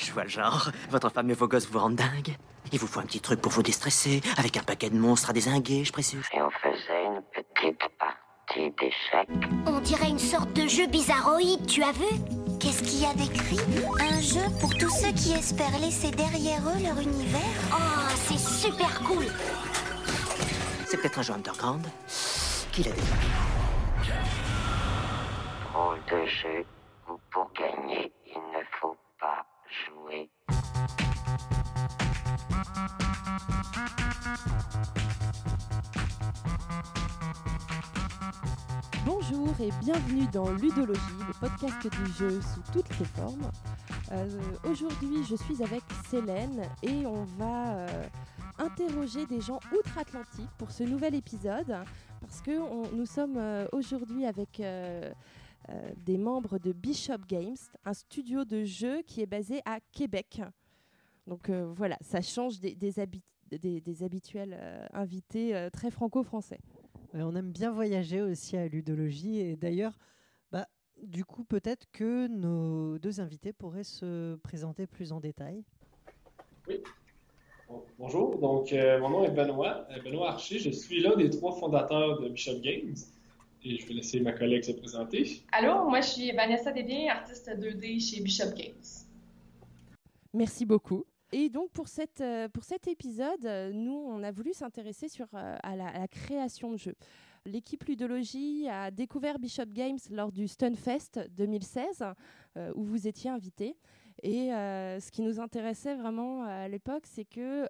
Je vois le genre. Votre femme et vos gosses vous rendent dingue. Il vous faut un petit truc pour vous déstresser, avec un paquet de monstres à désinguer, je précise. Et on faisait une petite partie d'échecs. On dirait une sorte de jeu bizarroïde, tu as vu? Qu'est-ce qu'il y a d'écrit? Un jeu pour tous ceux qui espèrent laisser derrière eux leur univers Oh, c'est super cool C'est peut-être un jeu underground. Qui l'a déjà Drôle de jeu bienvenue dans Ludologie, le podcast du jeu sous toutes ses formes. Euh, Aujourd'hui, je suis avec Célène et on va euh, interroger des gens outre-Atlantique pour ce nouvel épisode parce que nous sommes euh, aujourd'hui avec des membres de Bishop Games, un studio de jeux qui est basé à Québec. Donc voilà, ça change des, des des- habituels invités très franco-français. Ouais, on aime bien voyager aussi à Ludologie et d'ailleurs, bah, du coup, peut-être que nos deux invités pourraient se présenter plus en détail. Bon- Bonjour, donc euh, mon nom est Benoît, euh, Benoît Archer. Je suis l'un des trois fondateurs de Bishop Games et je vais laisser ma collègue se présenter. Allô, moi je suis Vanessa Desbiens, artiste 2D chez Bishop Games. Merci beaucoup. Et donc pour, cette, euh, pour cet épisode, nous, on a voulu s'intéresser sur euh, à, la, création de jeux. L'équipe Ludologie a découvert Bishop Games lors du Stunfest 2016, euh, où vous étiez invité. Et ce qui nous intéressait vraiment à l'époque, c'est que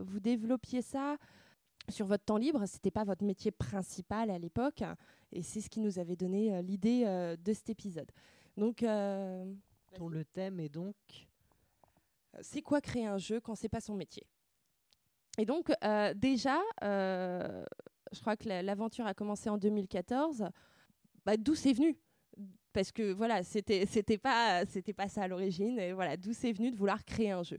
vous développiez ça sur votre temps libre. C'était pas votre métier principal à l'époque, et c'est ce qui nous avait donné l'idée de cet épisode. Donc, Dont le thème est donc c'est quoi créer un jeu quand c'est pas son métier? Et donc euh, déjà, euh, je crois que la- l'aventure a commencé en 2014. Bah, d'où c'est venu? Parce que voilà, c'était c'était pas c'était pas ça à l'origine. Et voilà, d'où c'est venu de vouloir créer un jeu?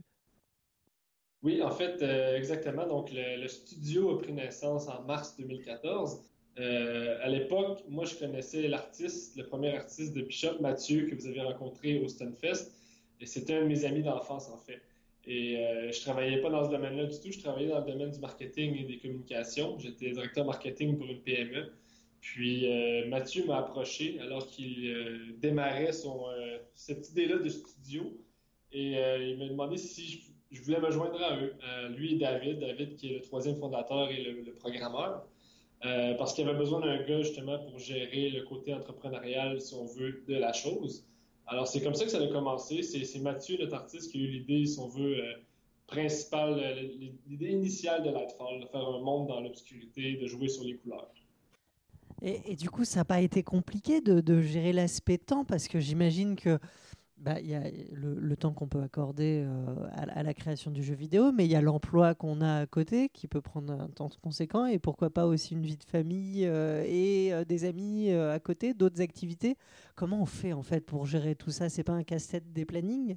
Oui, en fait, euh, exactement. Donc le, le studio a pris naissance en mars 2014. Euh, à l'époque, moi, je connaissais l'artiste, le premier artiste de Bishop, Mathieu, que vous avez rencontré au Stunfest. Et c'était un de mes amis d'enfance, en fait. Et euh, je travaillais pas dans ce domaine-là du tout. Je travaillais dans le domaine du marketing et des communications. J'étais directeur marketing pour une PME. Puis euh, Mathieu m'a approché alors qu'il euh, démarrait son, euh, cette idée-là de studio. Et il m'a demandé si je, voulais me joindre à eux. Lui et David, David qui est le troisième fondateur et le, le programmeur. Parce qu'il avait besoin d'un gars justement pour gérer le côté entrepreneurial, si on veut, de la chose. Alors c'est comme ça que ça a commencé. C'est Mathieu, notre artiste, qui a eu l'idée, si on veut, euh, principale, euh, l'idée initiale de Lightfall, de faire un monde dans l'obscurité, de jouer sur les couleurs. Et, du coup, ça n'a pas été compliqué de gérer l'aspect temps parce que j'imagine que bah, y a le, temps qu'on peut accorder euh, à, la création du jeu vidéo, mais il y a l'emploi qu'on a à côté qui peut prendre un temps conséquent et pourquoi pas aussi une vie de famille euh, et euh, des amis à côté, d'autres activités. Comment on fait en fait pour gérer tout ça? C'est pas un casse-tête des plannings?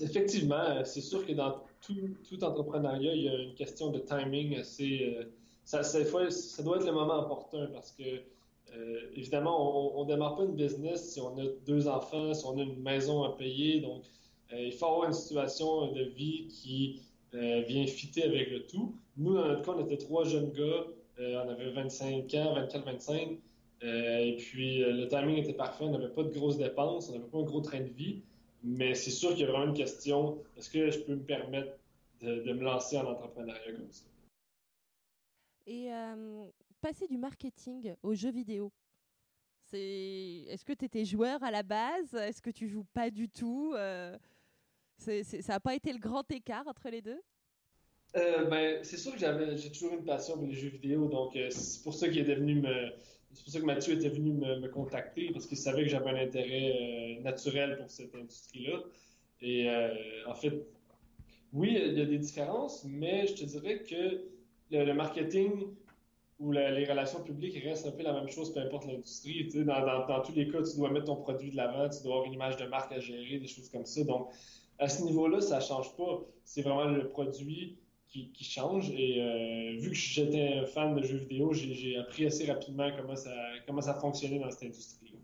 Effectivement, c'est sûr que dans tout, tout entrepreneuriat, il y a une question de timing assez. ça, ça, ça doit être le moment opportun parce que, euh, évidemment, on ne démarre pas une business si on a deux enfants, si on a une maison à payer. Donc, euh, il faut avoir une situation de vie qui euh, vient fitter avec le tout. Nous, dans notre cas, on était trois jeunes gars. on avait 25 ans, 24-25. euh, et puis, le timing était parfait. On n'avait pas de grosses dépenses, on n'avait pas un gros train de vie. Mais c'est sûr qu'il y a vraiment une question, est-ce que je peux me permettre de, me lancer en entrepreneuriat comme ça? Et passer du marketing aux jeux vidéo. C'est est-ce que tu étais joueur à la base? Est-ce que tu joues pas du tout Euh, Ça n'a pas été le grand écart entre les deux? Euh, ben, c'est sûr que j'avais, j'ai toujours une passion pour les jeux vidéo, donc euh, c'est pour ça qu'il était venu me, c'est pour ça que Mathieu était venu me, contacter parce qu'il savait que j'avais un intérêt naturel pour cette industrie-là. Et en fait, oui, il y a des différences, mais je te dirais que le marketing la- les relations publiques restent un peu la même chose, peu importe l'industrie. Tu sais, dans, dans- tous les cas, tu dois mettre ton produit de l'avant, tu dois avoir une image de marque à gérer, des choses comme ça. Donc, à ce niveau-là, ça change pas. C'est vraiment le produit qui, qui change. Et euh, vu que j'étais fan de jeux vidéo, j'ai appris assez rapidement comment ça, comment ça fonctionnait dans cette industrie.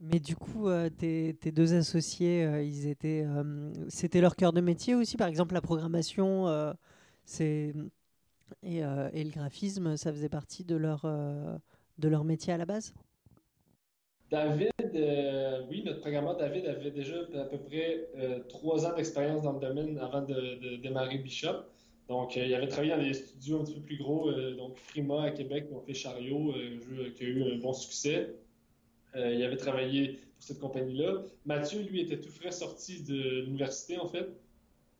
Mais du coup, euh, tes, tes deux associés, euh, ils étaient, c'était leur cœur de métier aussi? Par exemple, la programmation, c'est et, euh, et le graphisme, ça faisait partie de leur euh, de leur métier à la base? David, euh, oui, notre programmeur David avait déjà à peu près trois ans d'expérience dans le domaine avant de, démarrer Bishop. Donc, il avait travaillé dans des studios un petit peu plus gros, donc Frima à Québec, qui ont fait Chariot, un jeu qui a eu un bon succès. Il avait travaillé pour cette compagnie-là. Mathieu, lui, était tout frais sorti de l'université, en fait.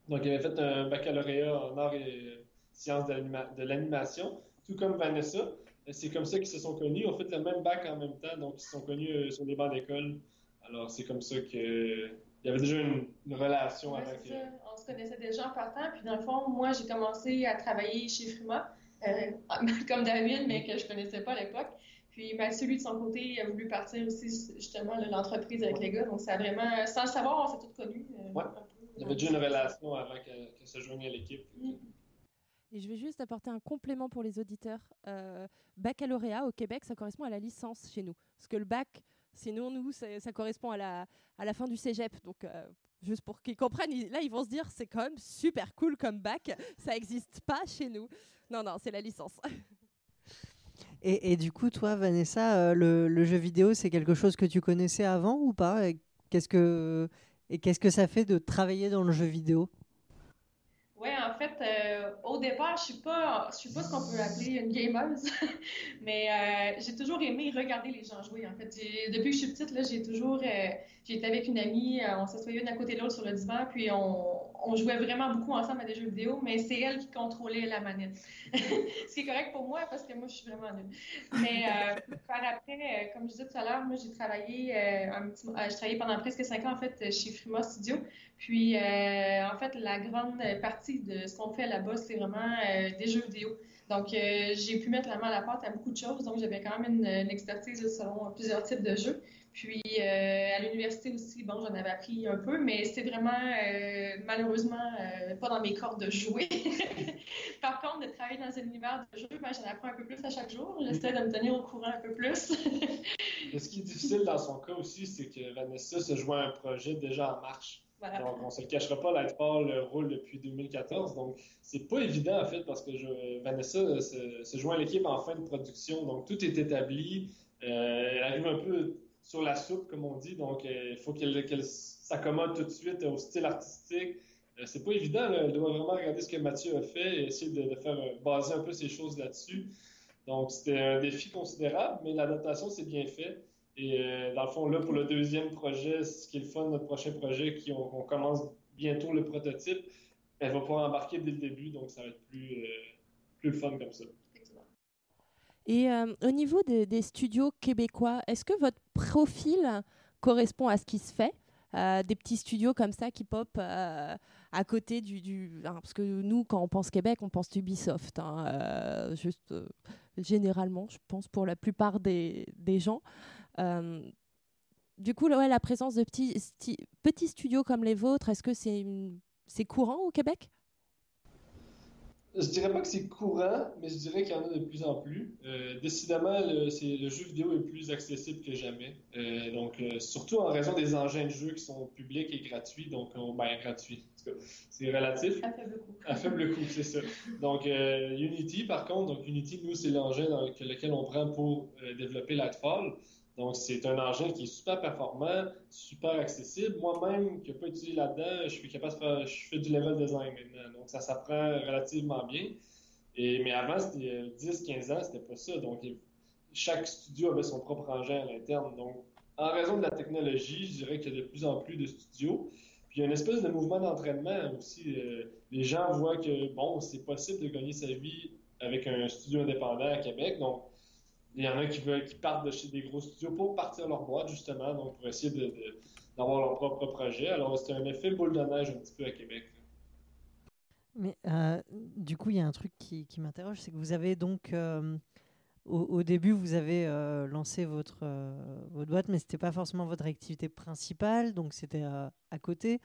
Donc, il avait fait un baccalauréat en arts et sciences de l'anima- de l'animation, tout comme Vanessa. C'est comme ça qu'ils se sont connus. Ils ont fait le même bac en même temps, donc ils se sont connus euh, sur les bancs d'école. Alors, c'est comme ça que il y avait déjà une, une relation Ouais, que. ça. On se connaissait déjà en partant. Puis dans le fond, moi, j'ai commencé à travailler chez Frima, euh, comme David, mais que je connaissais pas à l'époque. Puis Mathieu, lui, de son côté, il a voulu partir aussi, justement, de l'entreprise avec les gars. Donc, ça a vraiment, sans le savoir, on s'est tous connus. euh, Ouais. un peu. Il y avait déjà une relation avant qu'elle qu'elle se joigne à l'équipe. Mm. Et je vais juste apporter un complément pour les auditeurs. Euh, baccalauréat au Québec, ça correspond à la licence chez nous. Parce que le bac, sinon nous, ça, correspond à la, à la fin du cégep. Donc, euh, juste pour qu'ils comprennent, là, ils vont se dire, c'est quand même super cool comme bac. Ça n'existe pas chez nous. Non, non, c'est la licence. Et, du coup, toi, Vanessa, euh, le, le jeu vidéo, c'est quelque chose que tu connaissais avant ou pas? Qu'est-ce que et qu'est-ce que ça fait de travailler dans le jeu vidéo? Ouais, en fait, euh, au départ, je suis suis pas ce qu'on peut appeler une gameuse, mais euh, j'ai toujours aimé regarder les gens jouer. En fait, depuis que je suis petite, j'ai toujours, euh, été avec une amie, euh, on s'assoyait une à côté de l'autre sur le divan, puis on, on jouait vraiment beaucoup ensemble à des jeux vidéo, mais c'est elle qui contrôlait la manette. Ce qui est correct pour moi parce que moi, je suis vraiment nulle. Mais par après, comme je disais tout à l'heure, moi, j'ai travaillé pendant presque cinq ans en fait chez Frima Studio. Puis, euh, en fait, la grande partie de ce qu'on fait là-bas, c'est vraiment euh, des jeux vidéo. Donc, euh, j'ai pu mettre la main à la pâte à beaucoup de choses. Donc, j'avais quand même une, une expertise là, selon plusieurs types de jeux. Puis, euh, à l'université aussi, bon, j'en avais appris un peu, mais c'est vraiment, euh, malheureusement, euh, pas dans mes cordes de jouer. Par contre, de travailler dans un univers de jeu, ben, j'en apprends un peu plus à chaque jour. J'essaie de me tenir au courant un peu plus. Et ce qui est difficile dans son cas aussi, c'est que Vanessa se joint à un projet déjà en marche. Donc, on se le cachera pas, Lightfall roule depuis 2014. Donc, c'est pas évident, en fait, parce que Vanessa euh, se, joint à l'équipe en fin de production. Donc, tout est établi. Euh, elle arrive un peu sur la soupe, comme on dit. Donc, euh, il faut qu'elle qu'elle s'accommode tout de suite au style artistique. Euh, c'est pas évident. Elle doit vraiment regarder ce que Mathieu a fait et essayer de, de faire baser un peu ses choses là-dessus. Donc, c'était un défi considérable, mais l'adaptation s'est bien fait. Et euh, dans le fond, là, pour le deuxième projet, ce qui est le fun, notre prochain projet, qui on, on commence bientôt le prototype, elle va pouvoir embarquer dès le début, donc ça va être plus, euh, plus le fun comme ça. Et euh, au niveau des, des studios québécois, est-ce que votre profil correspond à ce qui se fait? Euh, Des petits studios comme ça qui pop euh, à côté du... du- hein, parce que nous, quand on pense Québec, on pense Ubisoft. hein, euh, juste euh, généralement, je pense pour la plupart des, des gens. Euh, du coup, ouais, la présence de petits, sti- petits studios comme les vôtres, est-ce que c'est courant au Québec? Je dirais pas que c'est courant, mais je dirais qu'il y en a de plus en plus. Euh, décidément, le, jeu vidéo est plus accessible que jamais. Euh, donc, euh, surtout en raison des engins de jeu qui sont publics et gratuits. Donc, on- ben, cas, c'est relatif. À faible coût. À faible coût, c'est ça. Donc, euh, Unity, par contre, donc Unity, nous, c'est l'engin dans lequel, lequel on prend pour euh, développer Lightfall. Donc, c'est un engin qui est super performant, super accessible. Moi-même, qui n'ai pas étudié là-dedans, je suis capable de faire, je fais du level design maintenant. Donc, ça s'apprend relativement bien. Et, mais avant, c'était euh, 10-15 ans, c'était pas ça. Donc, chaque studio avait son propre engin à l'interne. Donc, en raison de la technologie, je dirais qu'il y a de plus en plus de studios. Puis il y a une espèce de mouvement d'entraînement aussi. euh, les gens voient que, bon, c'est possible de gagner sa vie avec un studio indépendant à Québec. Donc, il y en a qui partent de chez des gros studios pour partir leur boîte, justement, donc pour essayer d'avoir leur propre projet. Alors, c'est un effet boule de neige un petit peu à Québec. Mais euh, du coup, il y a un truc qui, m'interroge, c'est que vous avez donc, euh, au, début, vous avez euh, lancé votre, votre boîte, mais c'était pas forcément votre activité principale, donc c'était à côté.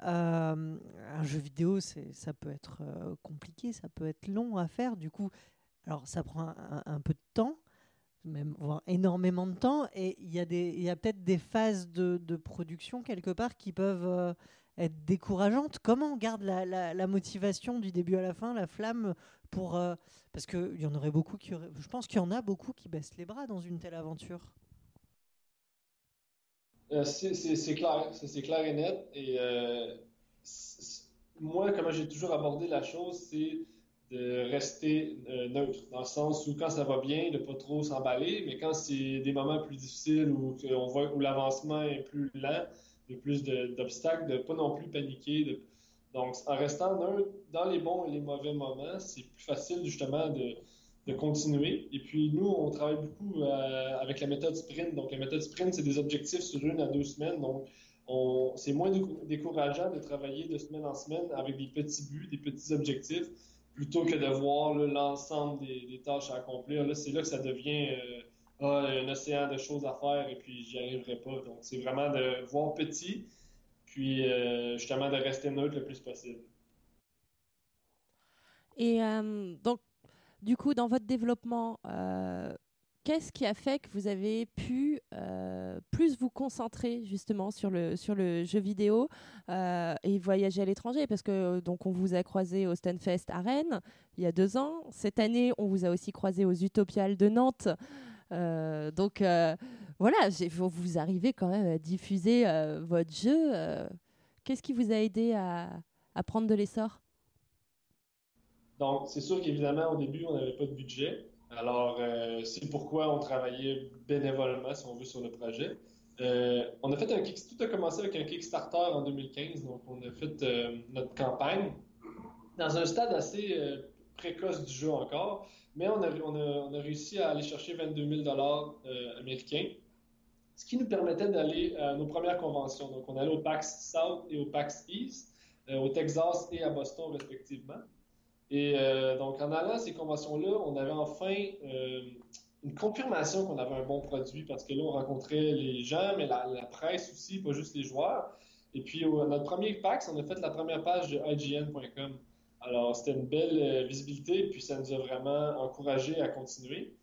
Un jeu vidéo, ça peut être compliqué, ça peut être long à faire. Du coup, alors ça prend un peu de temps. Même voire énormément de temps. Et il y a, a peut-être des phases de, de production quelque part qui peuvent euh, être décourageantes. Comment on garde la, la- motivation du début à la fin, la flamme pour euh, parce qu'il y en aurait beaucoup qui je pense qu'il y en a beaucoup qui baissent les bras dans une telle aventure. Euh, c'est clair, clair et net. Et moi, comment j'ai toujours abordé la chose, c'est de rester euh, neutre, dans le sens où quand ça va bien, de pas trop s'emballer, mais quand c'est des moments plus difficiles on voit où l'avancement est plus lent, de plus de- d'obstacles, de pas non plus paniquer. Donc, en restant neutre dans les bons et les mauvais moments, c'est plus facile justement de, de continuer. Et puis, nous, on travaille beaucoup euh, avec la méthode sprint. Donc, la méthode sprint, c'est des objectifs sur une à deux semaines. Donc, on- c'est moins décou- décourageant de travailler de semaine en semaine avec des petits buts, des petits objectifs, plutôt que de voir l'ensemble des, tâches à accomplir. C'est là que ça devient euh, ah, un océan de choses à faire et puis j'y arriverai pas. Donc, c'est vraiment de voir petit, puis euh, justement de rester neutre le plus possible. Et euh, donc, du coup, dans votre développement, qu'est-ce qui a fait que vous avez pu euh, plus vous concentrer justement sur le, sur le jeu vidéo euh, et voyager à l'étranger? Parce que donc on vous a croisé au Stunfest à Rennes il y a deux ans. Cette année, on vous a aussi croisé aux Utopiales de Nantes. Euh, donc voilà, vous arrivez quand même à diffuser votre jeu. Qu'est-ce qui vous a aidé à, à prendre de l'essor? Donc, c'est sûr qu'évidemment, au début, on n'avait pas de budget. Alors, euh, c'est pourquoi on travaillait bénévolement, si on veut, sur le projet. Euh, on a fait un tout a commencé avec un Kickstarter en 2015. Donc, on a fait euh, notre campagne dans un stade assez précoce du jeu encore. Mais on a, on a- on a réussi à aller chercher 22 000 euh, américains, ce qui nous permettait d'aller à nos premières conventions. Donc, on allait au PAX South et au PAX East, au Texas et à Boston, respectivement. Et euh, donc, en allant à ces conventions-là, on avait enfin euh, une confirmation qu'on avait un bon produit parce que là, on rencontrait les gens, mais la, presse aussi, pas juste les joueurs. Et puis, notre premier PAX, on a fait la première page de IGN.com. Alors, c'était une belle euh, visibilité, puis ça nous a vraiment encouragé à continuer.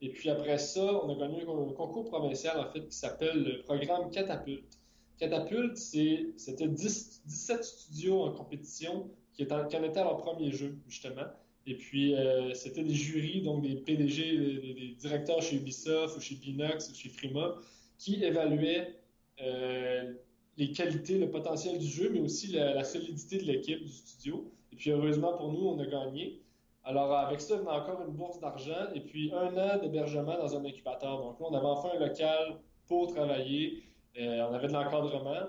Et puis après ça, on a gagné un concours provincial, en fait, qui s'appelle le programme Catapulte. Catapulte, c'était 10 17 studios en compétition qui, en étaient à leur premier jeu, justement. Et puis, euh, c'était des jurys, donc des PDG, des, directeurs chez Ubisoft ou chez Pinox ou chez Frima, qui évaluaient euh, les qualités, le potentiel du jeu, mais aussi la, la solidité de l'équipe, du studio. Et puis, heureusement pour nous, on a gagné. Alors, avec ça, on a encore une bourse d'argent et puis un an d'hébergement dans un incubateur. Donc là, on avait enfin un local pour travailler. Euh, on avait de l'encadrement.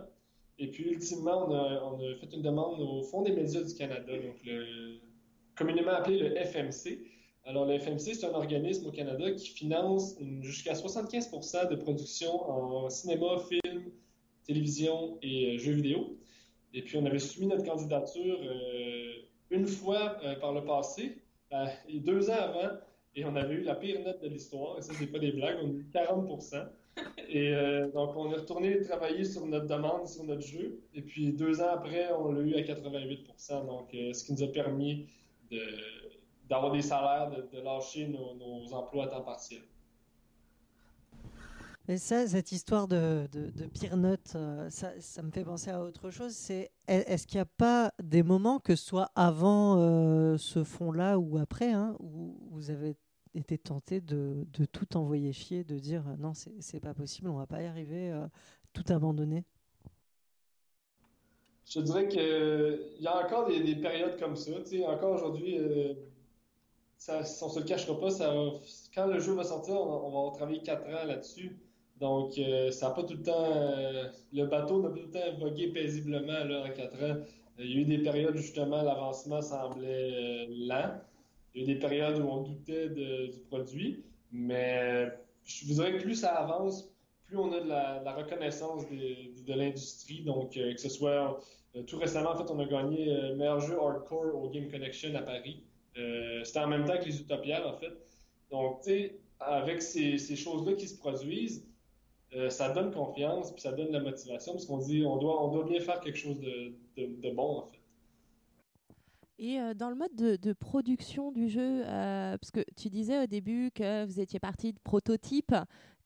Et puis, ultimement, on a, fait une demande au Fonds des médias du Canada, communément appelé le FMC. Alors, le FMC, c'est un organisme au Canada qui finance jusqu'à 75% de production en cinéma, film, télévision et euh, jeux vidéo. Et puis, on avait soumis notre candidature euh, une fois euh, par le passé, euh, et deux ans avant, et on avait eu la pire note de l'histoire. Et ça, c'est pas des blagues, on a eu 40 Et euh, donc, on est retourné travailler sur notre demande, sur notre jeu. Et puis, deux ans après, on l'a eu à 88% Donc, euh, ce qui nous a permis d'avoir des salaires, de, de lâcher nos, emplois à temps partiel. Mais ça, cette histoire de, pire note, euh, ça, me fait penser à autre chose. C'est est- est-ce qu'il n'y a pas des moments, que ce soit avant ce fond-là ou après, hein, où vous avez été tenté de, tout envoyer chier, de dire euh, non, c'est pas possible, on va pas y arriver, euh, tout abandonner Je dirais qu'il y a encore des, des périodes comme ça. Tu sais, encore aujourd'hui, euh, ça, on se le cachera pas, quand le jeu va sortir, on, on va travaillé quatre ans là-dessus. Donc, euh, ça n'a pas tout le temps. le bateau n'a pas tout le temps vogué paisiblement là, en quatre ans. Il y a eu des périodes justement l'avancement semblait lent. Eu des périodes où on doutait du produit. Mais je vous dirais que plus ça avance, plus on a de la, reconnaissance de, l'industrie. Donc, euh, que ce soit euh, tout récemment, en fait, on a gagné euh, meilleur jeu hardcore au Game Connection à Paris. Euh, C'était en même temps que les Utopiales, en fait. Donc, tu sais, avec ces, choses-là qui se produisent, ça donne confiance, puis ça donne la motivation, parce qu'on dit on doit, on doit bien faire quelque chose de bon, en fait. Et euh, dans le mode de, production du jeu, euh, parce que tu disais au début que vous étiez parti de prototypes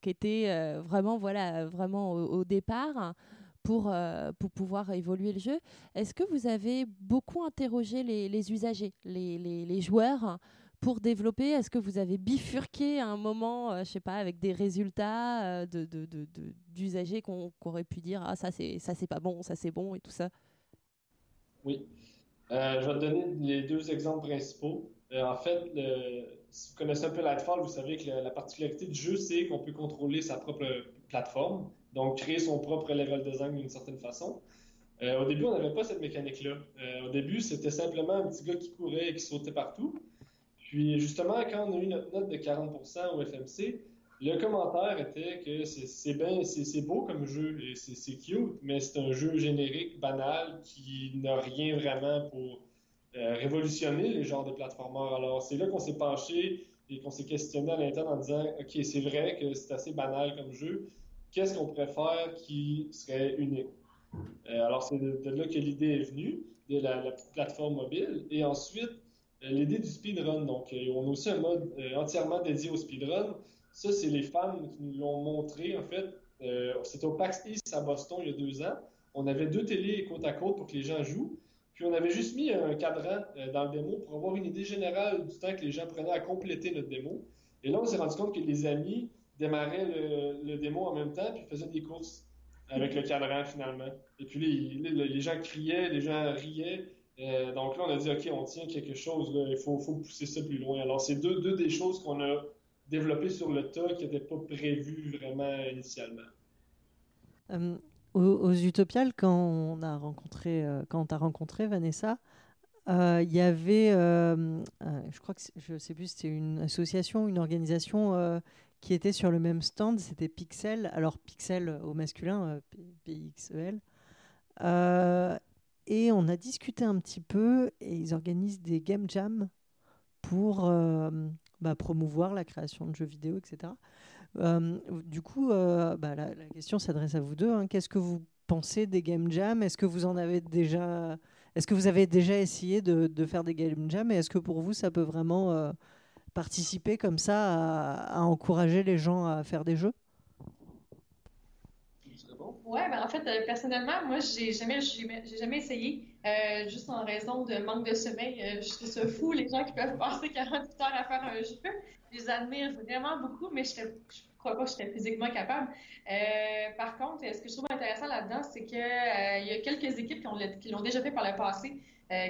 qui étaient euh, vraiment, voilà, vraiment au, départ pour, pour pouvoir évoluer le jeu. Est-ce que vous avez beaucoup interrogé les, usagers, les, joueurs pour développer? Est-ce que vous avez bifurqué à un moment, je sais pas, avec des résultats d'usagers qu'on qu'on aurait pu dire ah ça c'est ça c'est pas bon, ça c'est bon et tout ça? Oui. Euh, je vais te donner les deux exemples principaux. Euh, en fait, si vous connaissez un peu Lightfall, vous savez que la, la particularité du jeu, c'est qu'on peut contrôler sa propre plateforme, donc créer son propre level design d'une certaine façon. Euh, au début, on n'avait pas cette mécanique-là. Au début, c'était simplement un petit gars qui courait et qui sautait partout. Puis justement, quand on a eu notre note de 40% au FMC, le commentaire était que c'est beau comme jeu et c'est cute, mais c'est un jeu générique, banal, qui n'a rien vraiment pour euh, révolutionner les genres de platformers. Alors c'est là qu'on s'est penché et qu'on s'est questionné à l'interne en disant, OK, c'est vrai que c'est assez banal comme jeu, qu'est-ce qu'on pourrait faire qui serait unique? Euh, alors c'est de, là que l'idée est venue, de la, plateforme mobile, et ensuite euh, l'idée du speedrun. Donc, on a aussi un mode entièrement dédié au speedrun. Ça, c'est les fans qui nous l'ont montré, en fait. Euh, C'était au PAX East à Boston il y a deux ans. On avait deux télés côte à côte pour que les gens jouent. Puis on avait juste mis un cadran euh, dans le démo pour avoir une idée générale du temps que les gens prenaient à compléter notre démo. Et là, on s'est rendu compte que les amis démarraient le, démo en même temps puis faisaient des courses avec le cadran finalement. Et puis les, les, gens criaient, les gens riaient. Euh, donc là, on a dit, OK, on tient quelque chose, il faut, faut pousser ça plus loin. Alors, c'est deux, deux des choses qu'on a développées sur le tas qui n'étaient pas prévues vraiment initialement. Euh, aux, aux Utopiales, quand on a rencontré, euh, quand t'as rencontré Vanessa, euh, il y avait, euh, je crois que je sais plus, c'était une association, une organisation qui était sur le même stand, c'était Pixel. Alors Pixel au masculin, P-I-X-E-L. Et on a discuté un petit peu et ils organisent des game jams pour bah, promouvoir la création de jeux vidéo, etc. Euh, du coup, euh, bah, la, question s'adresse à vous deux. hein. Qu'est-ce que vous pensez des game jams Est-ce que vous en avez déjà Est-ce que vous avez déjà essayé de, faire des game jams Et est-ce que pour vous, ça peut vraiment euh, participer comme ça à encourager les gens à faire des jeux? Ouais, ben en fait, euh, personnellement, moi, j'ai jamais, j'ai jamais essayé, euh, juste en raison de manque de sommeil. Euh, je trouve ça fou, les gens qui peuvent passer 48 heures à faire un jeu. Je les admire vraiment beaucoup, mais je je crois pas que je serais physiquement capable. Par contre, ce que je trouve intéressant là-dedans, c'est euh, il y a quelques équipes qui l'ont déjà fait par le passé,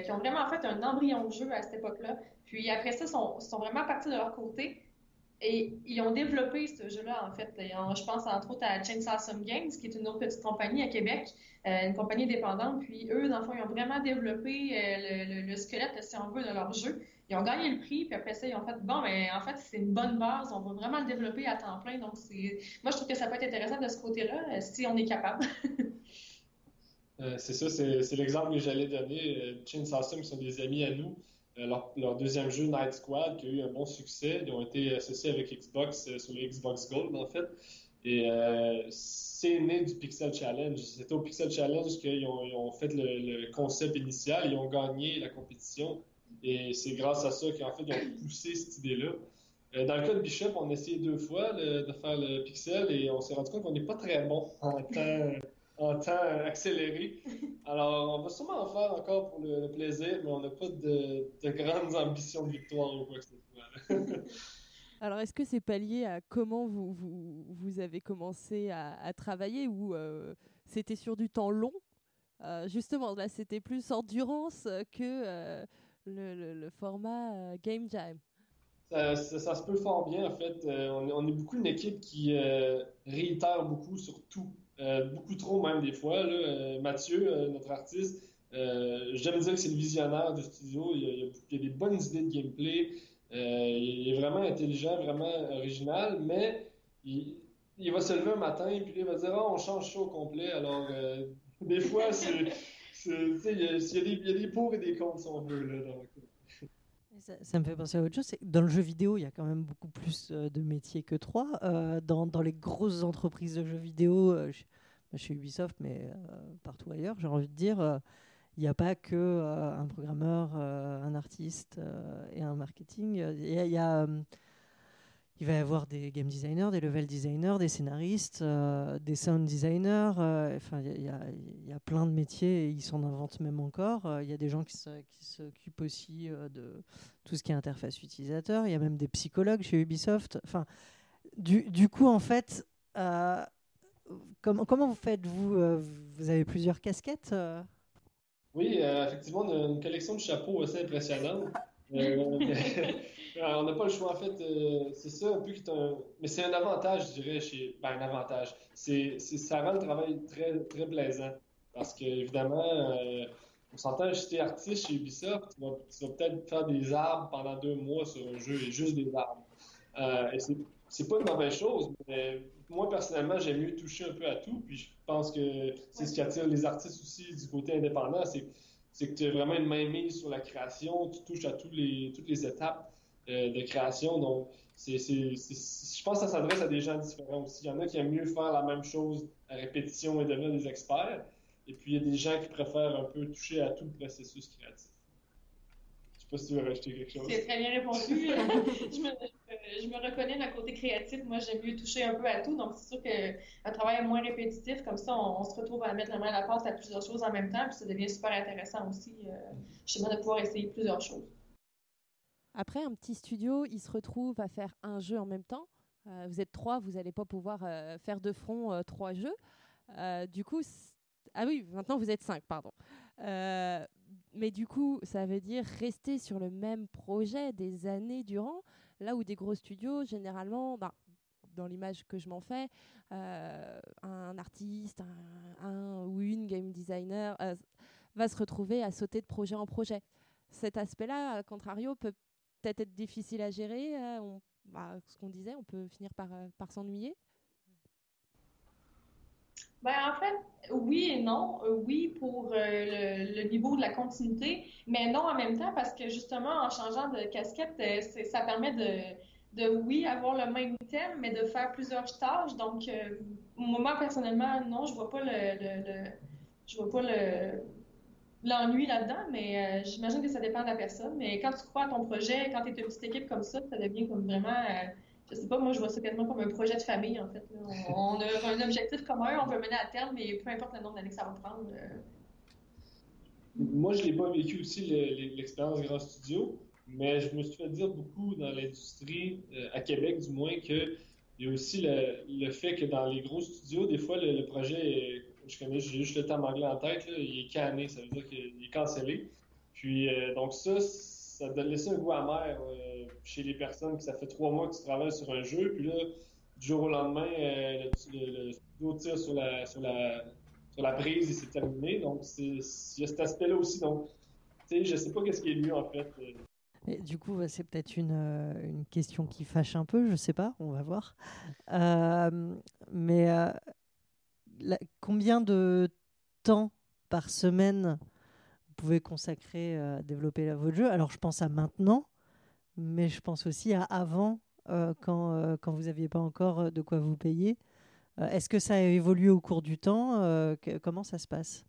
qui ont vraiment fait un embryon de jeu à cette époque-là. Puis après ça, sont, sont vraiment partis de leur côté. Et ils ont développé ce jeu-là, en fait. Je pense entre autres à Chainsaw Some Games, qui est une autre petite compagnie à Québec, euh, une compagnie indépendante. Puis eux, dans le fond, ils ont vraiment développé euh, le, le- le squelette, si on veut, de leur jeu. Ils ont gagné le prix, puis après ça, ils ont fait bon, mais en fait, c'est une bonne base. On va vraiment le développer à temps plein. Donc, moi, je trouve que ça peut être intéressant de ce côté-là, euh, si on est capable. C'est ça, c'est l'exemple que j'allais donner. Chainsaw Sum sont des amis à nous. Euh, leur, deuxième jeu, Night Squad, qui a eu un bon succès. Ils ont été associés avec Xbox euh, sur le Xbox Gold, en fait. Et euh, c'est né du Pixel Challenge. C'était au Pixel Challenge qu'ils ont, ont fait le, concept initial. Ils ont gagné la compétition. Et c'est grâce à ça qu'en fait, ils ont poussé cette idée-là. Dans le cas de Bishop, on a essayé deux fois de faire le pixel et on s'est rendu compte qu'on n'est pas très bon en temps, en temps accéléré. Alors, on va sûrement en faire encore pour le, le plaisir, mais on n'a pas de, de grandes ambitions de victoire ou quoi que ce soit. Alors, est-ce que c'est pas lié à comment vous, vous, vous avez commencé à, à travailler ou euh, c'était sur du temps long? Euh, Justement, là, c'était plus endurance que euh, le, le- le format Game Jam. Ça, ça- ça se peut fort bien, en fait. On, est- on est beaucoup une équipe qui réitère beaucoup sur tout. Euh, beaucoup trop, même des fois. Là. Euh, Mathieu, euh, notre artiste, j'aime dire que c'est le visionnaire du studio. Il y a, il y a- il y a des bonnes idées de gameplay. Il est vraiment intelligent, vraiment original, mais il, il va se lever un matin et puis il va dire Ah, on change ça au complet. Alors, euh, des fois, c'est. Il y, y a des- il y a des pour et des contre, si on veut. Là, donc. Ça, me fait penser à autre chose. Dans le jeu vidéo, il y a quand même beaucoup plus euh, de métiers que trois. Euh, dans, les grosses entreprises de jeux vidéo, euh, chez, bah, chez Ubisoft, mais partout ailleurs, j'ai envie de dire, il n'y a pas que un programmeur, un artiste et un marketing. Il y a, il va y avoir des game designers, des level designers, des scénaristes, euh, des sound designers. euh, il y a- plein de métiers et ils s'en inventent même encore. Euh, Il y a des gens qui s'occupent aussi de tout ce qui est interface utilisateur. Il y a même des psychologues chez Ubisoft. Enfin, du, coup, en fait, comment, vous faites vous Vous avez plusieurs casquettes Oui, effectivement, une collection de chapeaux assez impressionnante. Euh, on n'a pas le choix, en fait. euh, c'est ça un peu qui est un... Mais c'est un avantage, je dirais, chez... Ben, un avantage. C'est, ça rend le travail très, très plaisant. Parce que, évidemment, euh, on s'entend, si t'es artiste chez Ubisoft, tu vas, tu vas peut-être faire des arbres pendant deux mois sur un jeu et juste des arbres. Euh, et c'est, c'est pas une mauvaise chose, mais moi, personnellement, j'aime mieux toucher un peu à tout. Puis je pense que c'est ce qui attire les artistes aussi du côté indépendant, c'est, c'est que tu as vraiment une main mise sur la création, tu touches à tous les, toutes les étapes euh, de création. Donc, c'est, je pense que ça s'adresse à des gens différents aussi. Il y en a qui aiment mieux faire la même chose à répétition et devenir des experts. Et puis, il y a des gens qui préfèrent un peu toucher à tout le processus créatif. Je sais pas si tu veux rajouter quelque chose. C'est très bien répondu. je, me, je me reconnais d'un côté créatif. Moi, j'aime mieux toucher un peu à tout. Donc, c'est sûr qu'un travail moins répétitif, comme ça, on, on se retrouve à mettre la main à la pâte à plusieurs choses en même temps. Puis ça devient super intéressant aussi, euh, justement, de pouvoir essayer plusieurs choses. Après, un petit studio, il se retrouve à faire un jeu en même temps. Euh, vous êtes trois, vous n'allez pas pouvoir euh, faire de front euh, trois jeux. Euh, du coup, ah oui, maintenant vous êtes cinq, pardon. Euh, mais du coup, ça veut dire rester sur le même projet des années durant, là où des gros studios, généralement, ben, dans l'image que je m'en fais, euh, un artiste, un, ou une game designer euh, va se retrouver à sauter de projet en projet. Cet aspect-là, à contrario, peut peut-être être difficile à gérer. euh, bah, ce qu'on disait, on peut finir par s'ennuyer. Ben, en fait, oui et non. Euh, oui pour euh, le, niveau de la continuité, mais non en même temps parce que justement, en changeant de casquette, euh, ça permet de, de, oui, avoir le même thème, mais de faire plusieurs tâches. Donc, moi, personnellement, non, je vois pas le, le, je vois pas le, l'ennui là-dedans, mais j'imagine que ça dépend de la personne. Mais quand tu crois à ton projet, quand tu es une petite équipe comme ça, ça devient comme vraiment, je sais pas, moi je vois ça quasiment comme un projet de famille en fait. On, a un objectif commun, on veut mener à terme, mais peu importe le nombre d'années que ça va prendre. euh, Moi, je l'ai pas vécu aussi, le- le- l'expérience grand studio, mais je me suis fait dire beaucoup dans l'industrie, euh, à Québec du moins, que il y a aussi le, fait que dans les gros studios, des fois, le, projet, est- je connais, j'ai juste le terme anglais en tête, là, il est canné, ça veut dire qu'il est cancellé. Puis, euh, donc ça, ça doit laisser un goût amer euh, chez les personnes, que ça fait trois mois que tu travailles sur un jeu, puis là, du jour au lendemain, euh, le, studio tire sur la, sur la, sur la prise et c'est terminé. Donc, il y a cet aspect-là aussi. Donc, tu sais, je sais pas qu'est-ce qui est mieux, en fait. Du coup, bah, c'est peut-être une, euh, une question qui fâche un peu, je sais pas, on va voir. Euh, mais combien de temps par semaine pouvez consacrer à développer votre jeu Alors, je pense à maintenant, mais je pense aussi à avant, euh, quand, euh, quand vous n'aviez pas encore euh, de quoi vous payer. Euh, Est-ce que ça a évolué au cours du temps Euh, Comment ça se passe?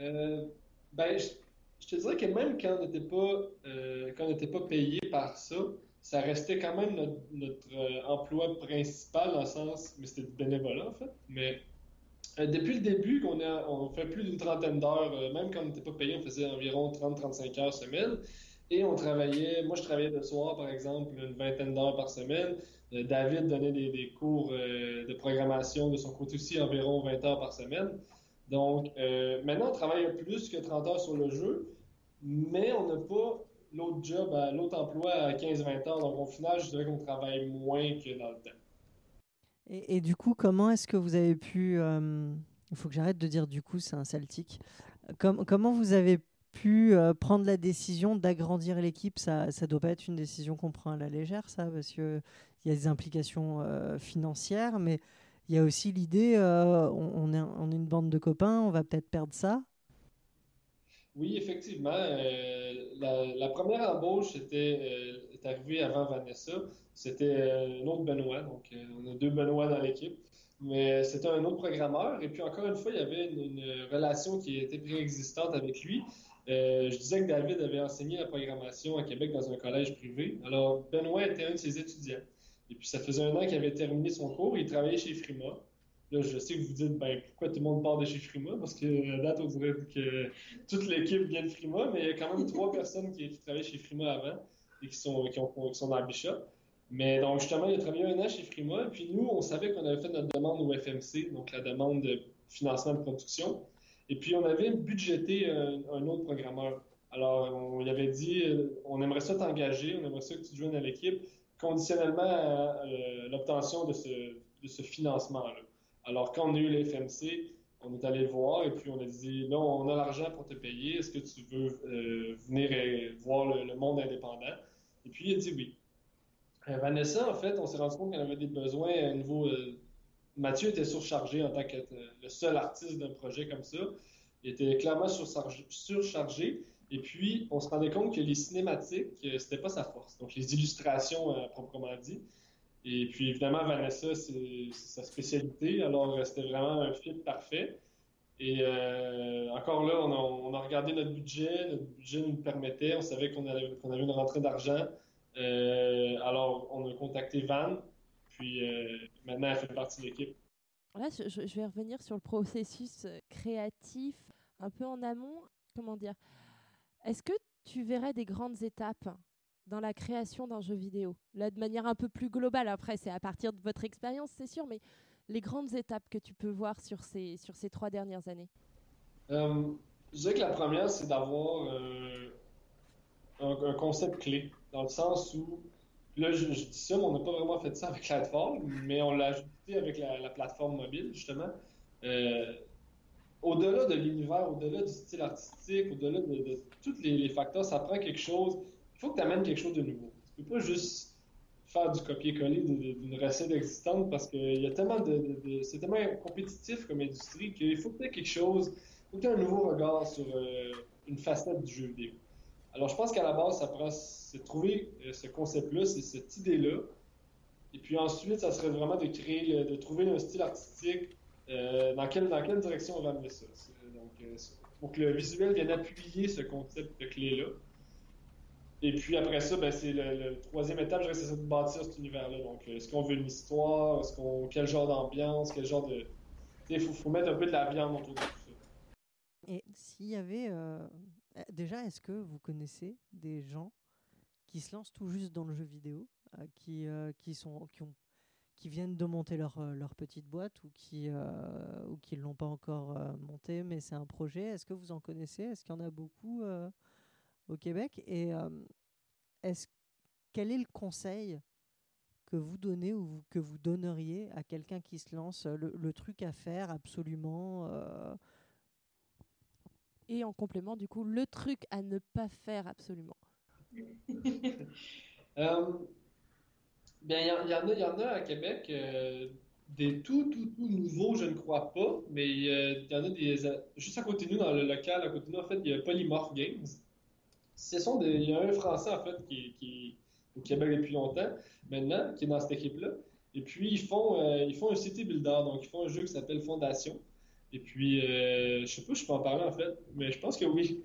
Euh, ben, je, te dirais que même quand on n'était pas, euh, quand on pas payé par ça, ça restait quand même notre, euh, emploi principal dans sens, mais c'était du bénévolat en fait. Mais euh, depuis le début, on fait plus d'une trentaine d'heures, euh, même quand on n'était pas payé, on faisait environ 30-35 heures semaine. Et on travaillait, moi je travaillais le soir par exemple, une vingtaine d'heures par semaine. Euh, David donnait des, des cours de programmation de son côté aussi, environ 20 heures par semaine. Donc, maintenant, on travaille plus que 30 heures sur le jeu, mais on n'a pas l'autre job, l'autre emploi à 15-20 heures. Donc, au final, je dirais qu'on travaille moins que dans le temps. Et, du coup, comment est-ce que vous avez pu... euh, il faut que j'arrête de dire du coup, c'est un celtique. Com- comment vous avez pu euh, prendre la décision d'agrandir l'équipe? Ça ne doit pas être une décision qu'on prend à la légère, ça, parce qu'il y a des implications euh, financières, mais il y a aussi l'idée, euh, on est une bande de copains, on va peut-être perdre ça. Oui, effectivement. euh, la, première embauche était, euh, est arrivée avant Vanessa. C'était euh, un autre Benoît. Donc, on a deux Benoît dans l'équipe. mais c'était un autre programmeur. Et puis encore une fois, il y avait une, une relation qui était préexistante avec lui. Je disais que David avait enseigné la programmation à Québec dans un collège privé. Alors, Benoît était un de ses étudiants. Et puis, ça faisait un an qu'il avait terminé son cours. Il travaillait chez Frima. Là, je sais que vous dites, ben, pourquoi tout le monde part de chez Frima? Parce que à date, on dirait que toute l'équipe vient de Frima, mais il y a quand même trois personnes qui, qui travaillaient chez Frima avant et qui sont, qui, ont, qui sont dans Bishop. Mais donc, justement, il a travaillé un an chez Frima. Et puis, nous, on savait qu'on avait fait notre demande au FMC, donc la demande de financement de production. Et puis, on avait budgété un, un autre programmeur. Alors, on lui avait dit, euh, on aimerait ça t'engager, on aimerait ça que tu joignes à l'équipe, conditionnellement à, euh, l'obtention de ce, de ce financement-là. Alors, quand on a eu le FMC, on est allé le voir et puis on a dit, là, on a l'argent pour te payer, est-ce que tu veux euh, venir et voir le, monde indépendant? Et puis, il a dit oui. Euh, Vanessa, en fait, on s'est rendu compte qu'elle avait des besoins à niveau... Euh, Mathieu était surchargé en tant que le seul artiste d'un projet comme ça. Il était clairement surchargé. Et puis, on se rendait compte que les cinématiques, c'était pas sa force. Donc, les illustrations, euh, proprement dit. Et puis, évidemment, Vanessa, c'est sa spécialité. Alors, c'était vraiment un fit parfait. Et euh, encore là, on a, regardé notre budget. Notre budget nous permettait. On savait qu'on avait, qu avait, une rentrée d'argent. Euh, alors, on a contacté Van. Puis, euh, maintenant, elle fait partie de l'équipe. Là, je, vais revenir sur le processus créatif un peu en amont. Comment dire? Est-ce que tu verrais des grandes étapes? Dans la création d'un jeu vidéo Là, de manière un peu plus globale, après, c'est à partir de votre expérience, c'est sûr, mais les grandes étapes que tu peux voir sur ces, sur ces trois dernières années euh, Je dirais que la première, c'est d'avoir euh, un, concept clé, dans le sens où, là, je, je dis ça, mais on n'a pas vraiment fait ça avec Lightfall, mais on l'a ajouté avec la, la, plateforme mobile, justement. Euh, au-delà de l'univers, au-delà du style artistique, au-delà de, de, de tous les, les, facteurs, ça prend quelque chose. Il faut que tu amènes quelque chose de nouveau. Tu peux pas juste faire du copier-coller d'une recette existante parce que y a tellement de, c'est tellement compétitif comme industrie qu'il faut que tu aies quelque chose, faut que tu aies un nouveau regard sur euh, une facette du jeu vidéo. Alors, je pense qu'à la base, ça prend, c'est trouver euh, ce concept-là, c'est cette idée-là. Et puis ensuite, ça serait vraiment de créer, de trouver un style artistique euh, dans, quelle, dans quelle direction on va amener ça. Donc, pour que le visuel vienne appuyer ce concept de clé-là. Et puis après ça, ben, c'est le, troisième étape, je c'est de bâtir cet univers-là. Donc, est-ce qu'on veut une histoire? Est-ce qu'on, quel genre d'ambiance? Quel genre de. Il faut, mettre un peu de la viande autour de tout ça. Et s'il y avait. Euh... Déjà, est-ce que vous connaissez des gens qui se lancent tout juste dans le jeu vidéo, euh, qui, euh, qui, sont, qui ont qui viennent de monter leur, leur petite boîte ou qui euh, ou l'ont pas encore euh, montée, mais c'est un projet? Est-ce que vous en connaissez? Est-ce qu'il y en a beaucoup euh, au Québec Et est-ce quel est le conseil que vous donnez ou que vous donneriez à quelqu'un qui se lance le, le, truc à faire absolument Et en complément, du coup, le truc à ne pas faire absolument. Bien, il y, y, en a, il y en a à Québec euh, des tout, tout, tout nouveaux, je ne crois pas, mais euh, il y en a des. Juste à côté de nous, dans le local, à côté de nous, en fait, il y a Polymorph Games. Ce sont des, il y a un Français, en fait, qui, qui est au Québec depuis longtemps, maintenant, qui est dans cette équipe-là. Et puis, ils font, euh, ils font un city builder, donc ils font un jeu qui s'appelle Fondation. Et puis, euh, je sais pas, je peux en parler en fait, mais je pense que oui.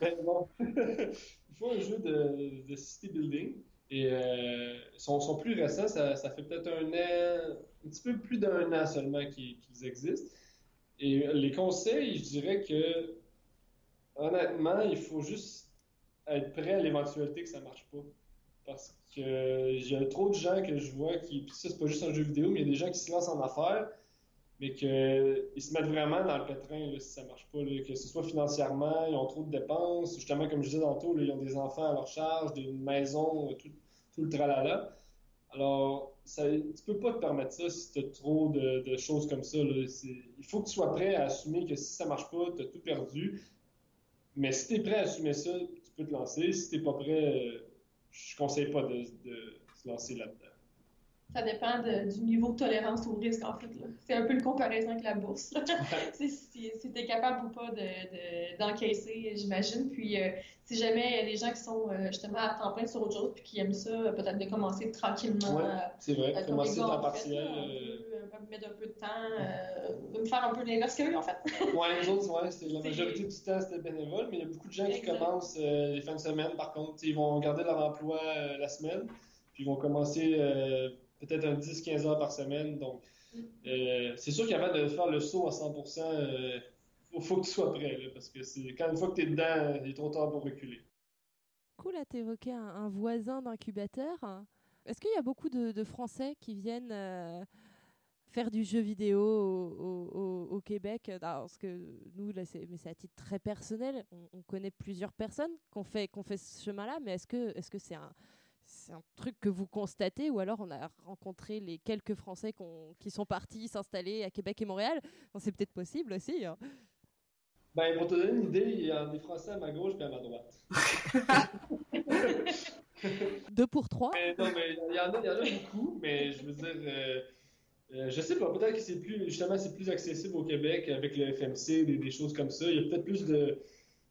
mais bon. ils font un jeu de, de city building. Et euh, sont, sont plus récents, ça, ça fait peut-être un an, un petit peu plus d'un an seulement qu'ils qu existent. Et les conseils, je dirais que honnêtement, il faut juste être prêt à l'éventualité que ça marche pas. Parce que a trop de gens que je vois qui. Puis ça, c'est pas juste un jeu vidéo, mais il y a des gens qui se lancent en affaires, mais qu'ils se mettent vraiment dans le pétrin si ça marche pas. Que ce soit financièrement, ils ont trop de dépenses. Justement, comme je disais tantôt, là, ils ont des enfants à leur charge, des maisons, tout, tout le tralala. Alors, ça, tu peux pas te permettre ça si tu as trop de, de, choses comme ça. Là. Il faut que tu sois prêt à assumer que si ça marche pas, tu as tout perdu. Mais si tu es prêt à assumer ça, peux te lancer. Si tu pas prêt, je conseille pas de, de se lancer là-dedans. ça dépend de- du niveau de tolérance au risque, en fait. C'est un peu une comparaison avec la bourse. si, si tu es capable ou pas de- de- d'encaisser, j'imagine. Puis, euh, si jamais des gens qui sont euh, justement à temps plein sur autre chose, puis qui aiment ça, euh, peut-être de commencer tranquillement. Ouais, euh, c'est vrai. euh, comme Commencer les fait, partiel. Euh, mettre un peu de temps, euh, me faire un peu l'inverse qu'eux, en fait. Ouais, les autres, ouais, c'est la majorité du temps, c'était bénévole, mais il y a beaucoup de gens qui Exact. commencent euh, les fins de semaine, par contre. Ils vont garder leur emploi euh, la semaine, puis ils vont commencer euh, peut-être un 10-15 heures par semaine. Donc, Mm. euh, c'est sûr qu'avant de faire le saut à 100%, euh, faut, faut que tu sois prêt, là, parce que c'est quand une fois que tu es dedans, il est trop tard pour reculer. Cool, là, t'évoquais un, un voisin d'incubateur. Est-ce qu'il y a beaucoup de, de Français qui viennent euh, faire du jeu vidéo au, au- au- au Québec Alors, Parce que nous, là, c'est, mais c'est à titre très personnel. On, on connaît plusieurs personnes qui ont fait, qui ont fait ce chemin-là, mais est-ce que, est-ce que c'est un, c'est un truc que vous constatez ou alors on a rencontré les quelques Français qu'on- qui sont partis s'installer à Québec et Montréal? C'est peut-être possible aussi. hein. Ben, pour te donner une idée, il y a des Français à ma gauche et à ma droite. Deux pour trois. Mais non, mais il y en a, il y en a beaucoup, mais je veux dire, euh, euh, je sais pas, peut-être que c'est plus, justement, c'est plus accessible au Québec avec le FMC, des, choses comme ça. Il y a peut-être plus de,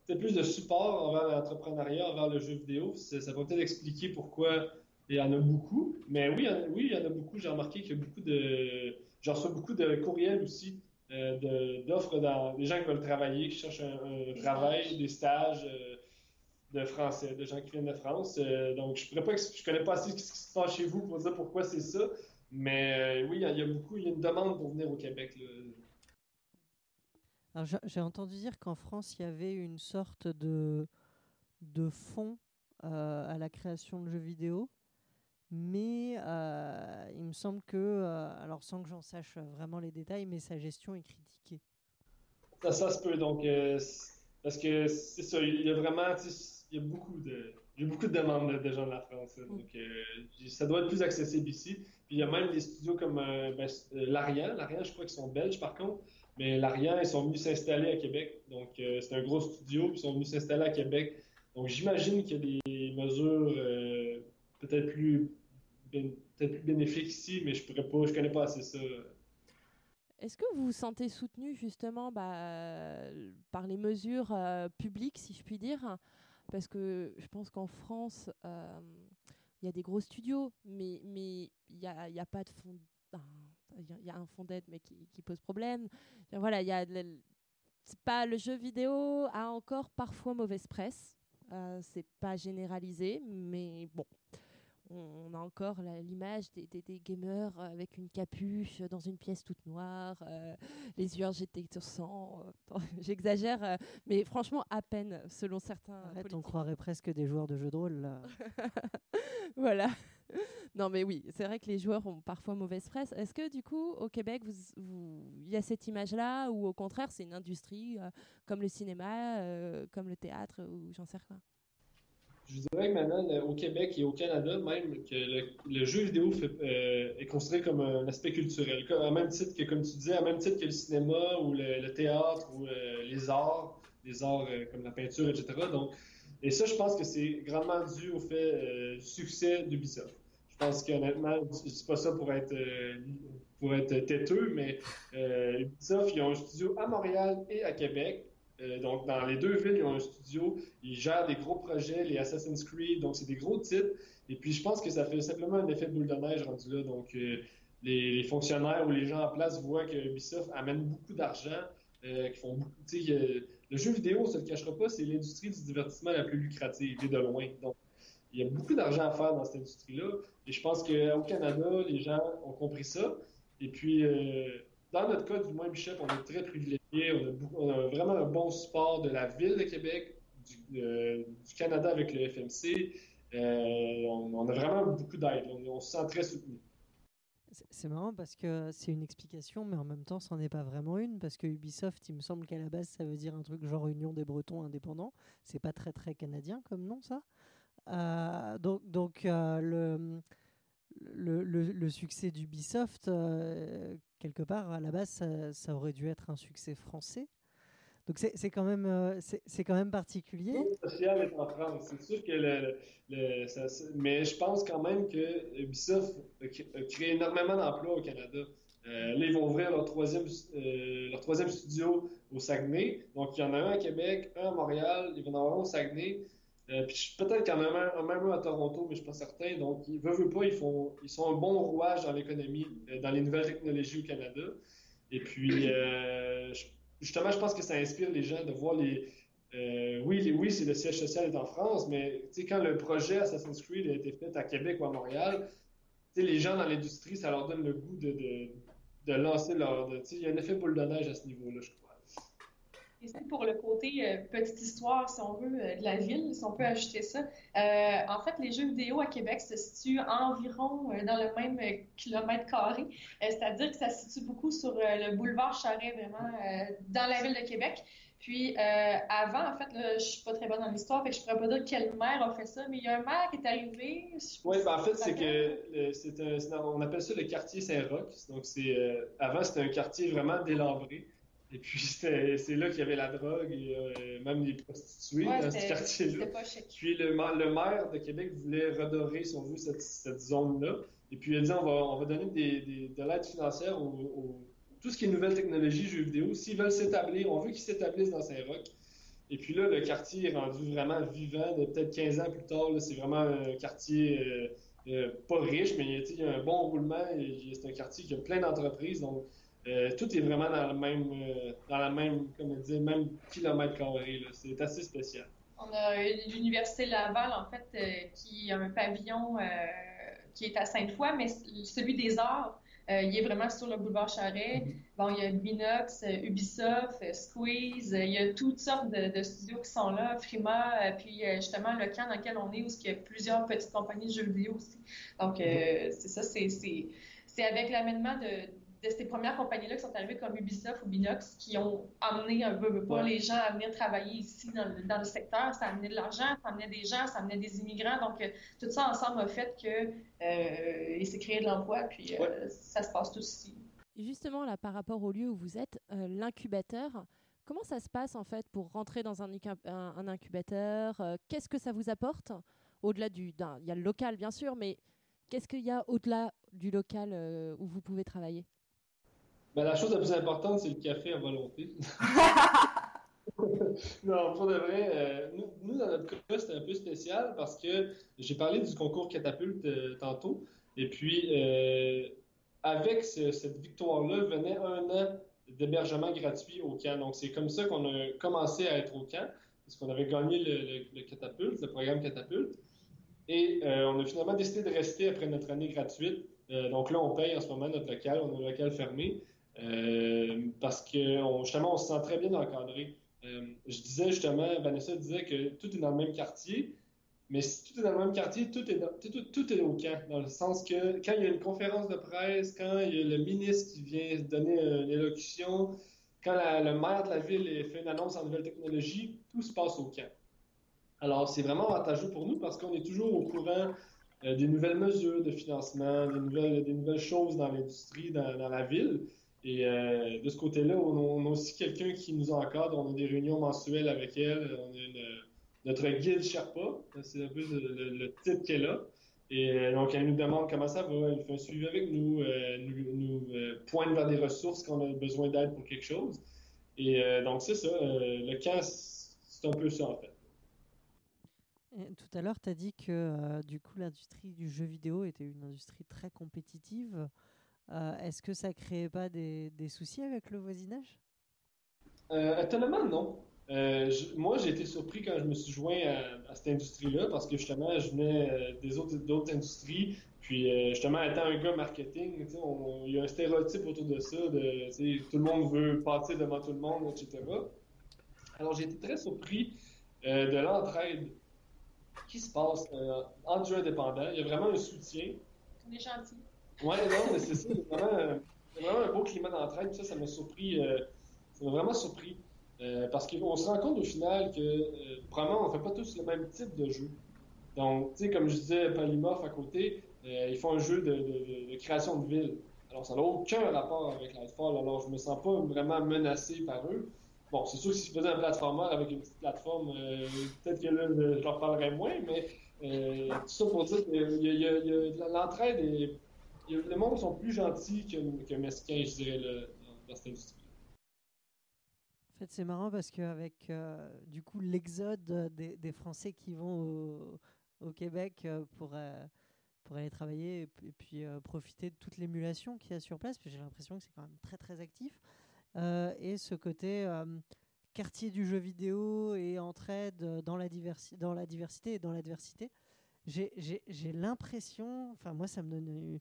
peut-être plus de support envers l'entrepreneuriat, envers le jeu vidéo. Ça, ça peut-être expliquer pourquoi il y en a beaucoup. Mais oui, il y en a, oui, il y en a beaucoup. J'ai remarqué qu'il y a beaucoup de, j'en reçois beaucoup de courriels aussi. euh, d'offres dans des gens qui veulent travailler, qui cherchent un, travail, des stages euh, de français, de gens qui viennent de France. Euh, donc, je pourrais pas, je connais pas assez ce qui se passe chez vous pour dire pourquoi c'est ça. Mais euh, oui, il y, a- il y a beaucoup, il y a une demande pour venir au Québec. là. Alors, j'ai- entendu dire qu'en France, il y avait une sorte de, de fonds euh, à la création de jeux vidéo. Mais euh, il me semble que, euh, alors sans que j'en sache vraiment les détails, mais sa gestion est critiquée. Ça, ça se peut. Donc, euh, parce que c'est ça, il y a vraiment, tu sais, il y a beaucoup de, il y a beaucoup de demandes de, de gens de la France. là. donc, euh, ça doit être plus accessible ici. Puis il y a même des studios comme euh, ben, euh, Larian. Larian, je crois qu'ils sont belges par contre. Mais Larian, ils sont venus s'installer à Québec. Donc, euh, c'est un gros studio, puis ils sont venus s'installer à Québec. Donc, j'imagine qu'il y a des mesures euh, peut-être plus, peut-être plus bénéfiques ici, mais je pourrais pas, je connais pas assez ça. Est-ce que vous vous sentez soutenu justement bah, euh, par les mesures euh, publiques, si je puis dire? Parce que je pense qu'en France, euh, il y a des gros studios, mais mais il n'y a, y a pas de fond. Il y a- un fond d'aide, mais qui, pose problème. Voilà, il y a pas le jeu vidéo a encore parfois mauvaise presse. Euh, c'est pas généralisé, mais bon, on, a encore l'image des, des- des gamers euh, avec une capuche dans une pièce toute noire, euh, les yeux injectés de sang. euh, J'exagère, euh, mais franchement, à peine, selon certains. Arrête, on croirait presque des joueurs de jeux de rôle là. voilà. Non, mais oui, c'est vrai que les joueurs ont parfois mauvaise presse. Est-ce que du coup, au Québec, vous, vous- il y a cette image-là, ou au contraire, c'est une industrie comme le cinéma, comme le théâtre, ou j'en sais rien? Je dirais que maintenant, au Québec et au Canada, même, que le, jeu vidéo fait- euh, est considéré comme un aspect culturel, à même titre que, comme tu disais, à même titre que le cinéma ou le, théâtre ou euh, les arts, les arts euh, comme la peinture, etc. Donc, et ça, je pense que c'est grandement dû au fait euh, du succès d'Ubisoft. Je pense qu'honnêtement, je dis pas ça pour être, euh, pour être têteux, mais euh, Ubisoft, ils ont un studio à Montréal et à Québec. Euh, donc, dans les deux villes, ils ont un studio. Ils gèrent des gros projets, les Assassin's Creed, donc c'est des gros titres. Et puis, je pense que ça fait simplement un effet de boule de neige rendu là. Donc, euh, les, fonctionnaires ou les gens en place voient que Ubisoft amène beaucoup d'argent, euh, qui font beaucoup. Le jeu vidéo, on se le cachera pas, c'est l'industrie du divertissement la plus lucrative, et de loin. Donc, il y a beaucoup d'argent à faire dans cette industrie-là. Et je pense qu'au Canada, les gens ont compris ça. Et puis, dans notre cas, du moins, Bishop, on est très privilégiés. On a, vraiment un bon support de la Ville de Québec, du, euh, Canada avec le FMC. Euh, on, a vraiment beaucoup d'aide. On, on se sent très soutenu. C'est- marrant parce que c'est une explication, mais en même temps, c'en est pas vraiment une parce que Ubisoft, il me semble qu'à la base, ça veut dire un truc genre Union des Bretons indépendants. C'est pas très très canadien comme nom, ça. Euh, donc donc le, le, le- succès d'Ubisoft, quelque part, à la base, ça, aurait dû être un succès français. Donc c'est quand même euh, c'est quand même particulier. Social est en France. C'est sûr que le, mais je pense quand même que Ubisoft a cré- a créé énormément d'emplois au Canada. Euh, là, ils vont ouvrir leur troisième, euh, leur troisième studio au Saguenay. Donc, il y en a un à Québec, un à Montréal, il va en avoir un au Saguenay. Euh, peut-être qu'il y en a même un à Toronto, mais je suis pas certain. Donc, ils veulent, veulent pas, ils, font, ils sont un bon rouage dans l'économie, euh, dans les nouvelles technologies au Canada. Et puis, euh, justement, je pense que ça inspire les gens de voir les. oui, les- oui, c'est le siège social est en France, mais quand le projet Assassin's Creed a été fait à Québec ou à Montréal, les gens dans l'industrie, ça leur donne le goût de, de, de lancer leur. il y a un effet boule de neige à ce niveau-là, je crois. Et c'est pour le côté euh, petite histoire, si on veut, euh, de la ville, si on peut ajouter ça. Euh, en fait, les jeux vidéo à Québec se situent environ dans le même kilomètre carré. C'est-à-dire que ça se situe beaucoup sur le boulevard Charret, vraiment, dans la ville de Québec. Puis avant, en fait, là, je suis pas très bonne dans l'histoire, fait que je pourrais pas dire quel maire a fait ça, mais il y a un maire qui est arrivé. Oui, ben en fait, c'est que c'est un, on appelle ça le quartier Saint-Roch. Donc, c'est avant, c'était un quartier vraiment délabré. Et puis, c'est là qu'il y avait la drogue et euh, même les prostituées Ouais, dans ce quartier-là. Puis le, ma- le maire de Québec voulait redorer, si on veut, cette, cette zone-là. Et puis il a dit on va, on va donner des, des- de l'aide financière aux, aux- tout ce qui est nouvelles technologies, jeux vidéo. S'ils veulent s'établir, on veut qu'ils s'établissent dans Saint-Roch. Et puis là, le quartier est rendu vraiment vivant. Peut-être 15 ans plus tard, c'est vraiment un quartier euh, euh, pas riche, mais il y a un bon roulement. C'est un quartier qui a plein d'entreprises. Donc euh, tout est vraiment dans le même, euh, dans la même, comme on dit, même kilomètre carré. C'est assez spécial. On a l'Université Laval, en fait, euh, qui a un pavillon euh, qui est à Sainte-Foy, mais celui des arts, il est vraiment sur le boulevard Charret. Bon, il y a Binox, Ubisoft, Squeeze, il y a toutes sortes de, de studios qui sont là, Frima, puis justement le camp dans lequel on est, où il y a plusieurs petites compagnies de jeux vidéo aussi. Donc, euh, c'est ça, c'est avec l'amènement de, de ces premières compagnies-là qui sont arrivées comme Ubisoft ou Binox qui ont amené un peu, pas Ouais. les gens à venir travailler ici dans le, dans le secteur. Ça a amené de l'argent, ça amenait des gens, ça amenait des immigrants. Donc, euh, tout ça ensemble a fait que euh, il s'est créé de l'emploi, puis euh, ça se passe tout ici. Et Justement, là, par rapport au lieu où vous êtes, euh, l'incubateur, comment ça se passe en fait pour rentrer dans un, un- un incubateur? Euh, Qu'est-ce que ça vous apporte? Au-delà du. Il y a le local, bien sûr, mais qu'est-ce qu'il y a au-delà du local euh, où vous pouvez travailler? Ben, la chose la plus importante, c'est le café à volonté. non, pour de vrai, euh, nous, nous, dans notre cas, c'était un peu spécial parce que j'ai parlé du concours catapulte euh, tantôt. Et puis, euh, avec ce- cette victoire-là, venait un an d'hébergement gratuit au camp. Donc, c'est comme ça qu'on a commencé à être au camp, parce qu'on avait gagné le, le- le catapulte, le programme catapulte. Et on a finalement décidé de rester après notre année gratuite. Donc là, on paye en ce moment notre local, on a un local fermé. Euh, parce que justement, on se sent très bien encadré. Euh, je disais justement, Vanessa disait que tout est dans le même quartier, mais si tout est dans le même quartier, tout est, au camp, dans le sens que quand il y a une conférence de presse, quand il y a le ministre qui vient donner une élocution, quand le maire de la ville fait une annonce en nouvelles technologies, tout se passe au camp. Alors, c'est vraiment avantageux pour nous parce qu'on est toujours au courant euh, des nouvelles mesures de financement, des nouvelles, choses dans l'industrie, dans la ville. Et euh, de ce côté-là, on, a- aussi quelqu'un qui nous encadre. On a des réunions mensuelles avec elle. On a notre guide Sherpa. C'est un peu le, le- titre qu'elle a. Et euh, donc, elle nous demande comment ça va. Elle fait un suivi avec nous. euh, nous euh, pointe vers des ressources quand on a besoin d'aide pour quelque chose. Et donc, c'est ça. le camp, c'est un peu ça, en fait. Tout à l'heure, tu as dit que du coup, l'industrie du jeu vidéo était une industrie très compétitive. Euh, Est-ce que ça créait pas des, des soucis avec le voisinage? Euh, étonnamment, non. Euh, je- moi, j'ai été surpris quand je me suis joint à, à cette industrie-là parce que justement, je venais euh, des autres d'autres industries. Puis euh, justement, étant un gars marketing, tu sais, on- il y a un stéréotype autour de ça, de tout le monde veut passer devant tout le monde, etc. Alors, j'ai été très surpris euh, de l'entraide qui se passe euh, entre jeux indépendants. Il y a vraiment un soutien. On est gentils. Ouais, non, mais c'est ça. C'est vraiment, un beau climat d'entraide. Ça, ça m'a surpris. euh, ça m'a vraiment surpris. Euh, parce qu'on se rend compte au final que, euh, probablement, on fait pas tous le même type de jeu. Donc, tu sais, comme je disais, Polymorph à côté, euh, ils font un jeu de, création de ville. Alors, ça n'a aucun rapport avec Lightfall. Alors, je me sens pas vraiment menacé par eux. Bon, c'est sûr que si je faisais un platformer avec une petite plateforme, peut-être que là, je leur parlerais moins, mais tout ça pour dire a, l'entraide et le monde sont plus gentils que, que mesquins, je dirais, là, dans, cette industrie. En fait, c'est marrant parce qu'avec euh, du coup l'exode des, Français qui vont au, Québec pour, pour aller travailler et, puis profiter de toute l'émulation qu'il y a sur place, j'ai l'impression que c'est quand même très très actif. Euh, et ce côté euh, quartier du jeu vidéo et entraide dans la, dans la diversité et dans l'adversité. J'ai l'impression, enfin moi ça me donne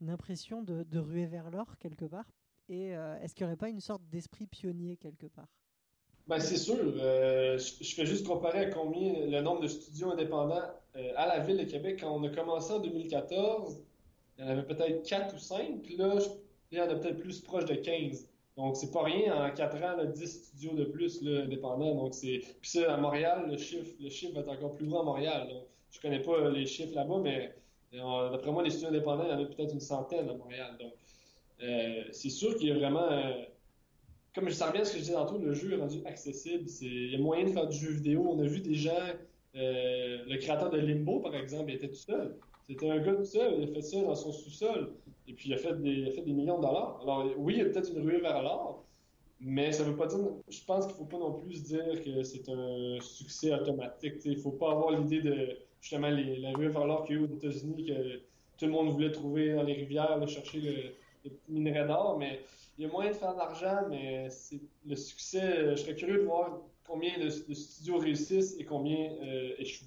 une, impression de, de, ruer vers l'or quelque part. Et euh, est-ce qu'il n'y aurait pas une sorte d'esprit pionnier quelque part? Ben, c'est sûr. je, fais juste comparer à combien le nombre de studios indépendants à la ville de Québec. Quand on a commencé en 2014, il y en avait peut-être 4 ou 5. Puis là, il y en a peut-être plus proche de 15. Donc, c'est pas rien. En quatre ans, là, 10 studios de plus là, indépendants. Donc, c'est... Puis ça, à Montréal, le chiffre, le chiffre va être encore plus grand à Montréal. Donc, je connais pas les chiffres là-bas, mais euh, d'après moi, les studios indépendants, il y en a peut-être une centaine à Montréal. Donc, euh, c'est sûr qu'il y a vraiment... Euh, comme je bien ce que je disais tantôt, le jeu est rendu accessible. Il y a moyen de faire du jeu vidéo. On a vu des gens... le créateur de Limbo, par exemple, il était tout seul. C'était un gars tout seul, il a fait ça dans son sous-sol. Et puis, il a fait des, millions de dollars. Alors, oui, il y a peut-être une ruée vers l'or, mais ça veut pas dire. Je pense qu'il faut pas non plus dire que c'est un succès automatique. Il faut pas avoir l'idée de justement les, la ruée vers l'or qu'il y a eu aux États-Unis, que tout le monde voulait trouver dans les rivières, chercher le, minerai d'or. Mais il y a moyen de faire de l'argent, mais c'est le succès. Je serais curieux de voir combien de, studios réussissent et combien euh, échouent.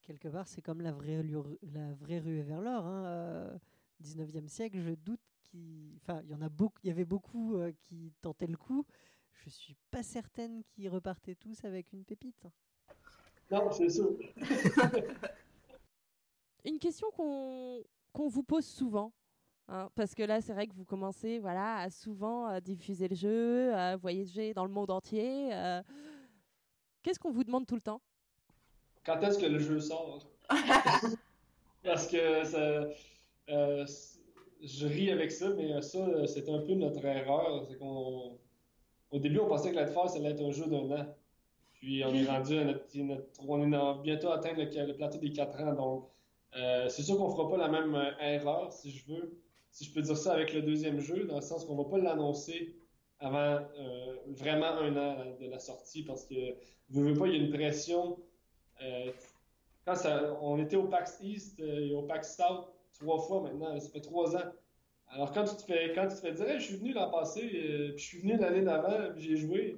Quelque part, c'est comme la vraie, la vraie l'or. Hein. Euh, 19e siècle, je doute qu'il. Y en a beaucoup, il y avait beaucoup euh, qui tentaient le coup. Je suis pas certaine qu'ils repartaient tous avec une pépite. Non, c'est sûr. une question qu'on qu'on vous pose souvent. Hein, parce que là, c'est vrai que vous commencez voilà, à souvent euh, diffuser le jeu, à voyager dans le monde entier. Euh. Qu'est-ce qu'on vous demande tout le temps? Quand est-ce que le jeu sort? Parce que ça, euh, je ris avec ça, mais ça, c'est un peu notre erreur. C'est qu'on, au début, on pensait que Lightfall, ça allait être un jeu d'un an. Puis on est rendu à notre, on est bientôt atteint le, plateau des 4 ans. Donc, euh, c'est sûr qu'on fera pas la même euh, erreur, si je veux, si je peux dire ça avec le deuxième jeu, dans le sens qu'on va pas l'annoncer avant vraiment un an de la sortie, parce que vous veux pas, il y a une pression. quand on était au PAX East et au PAX South, trois fois maintenant, ça fait trois ans. Alors quand tu te fais, quand tu fais dire, je suis venu l'an passé, euh, puis je suis venu l'année d'avant, puis j'ai joué,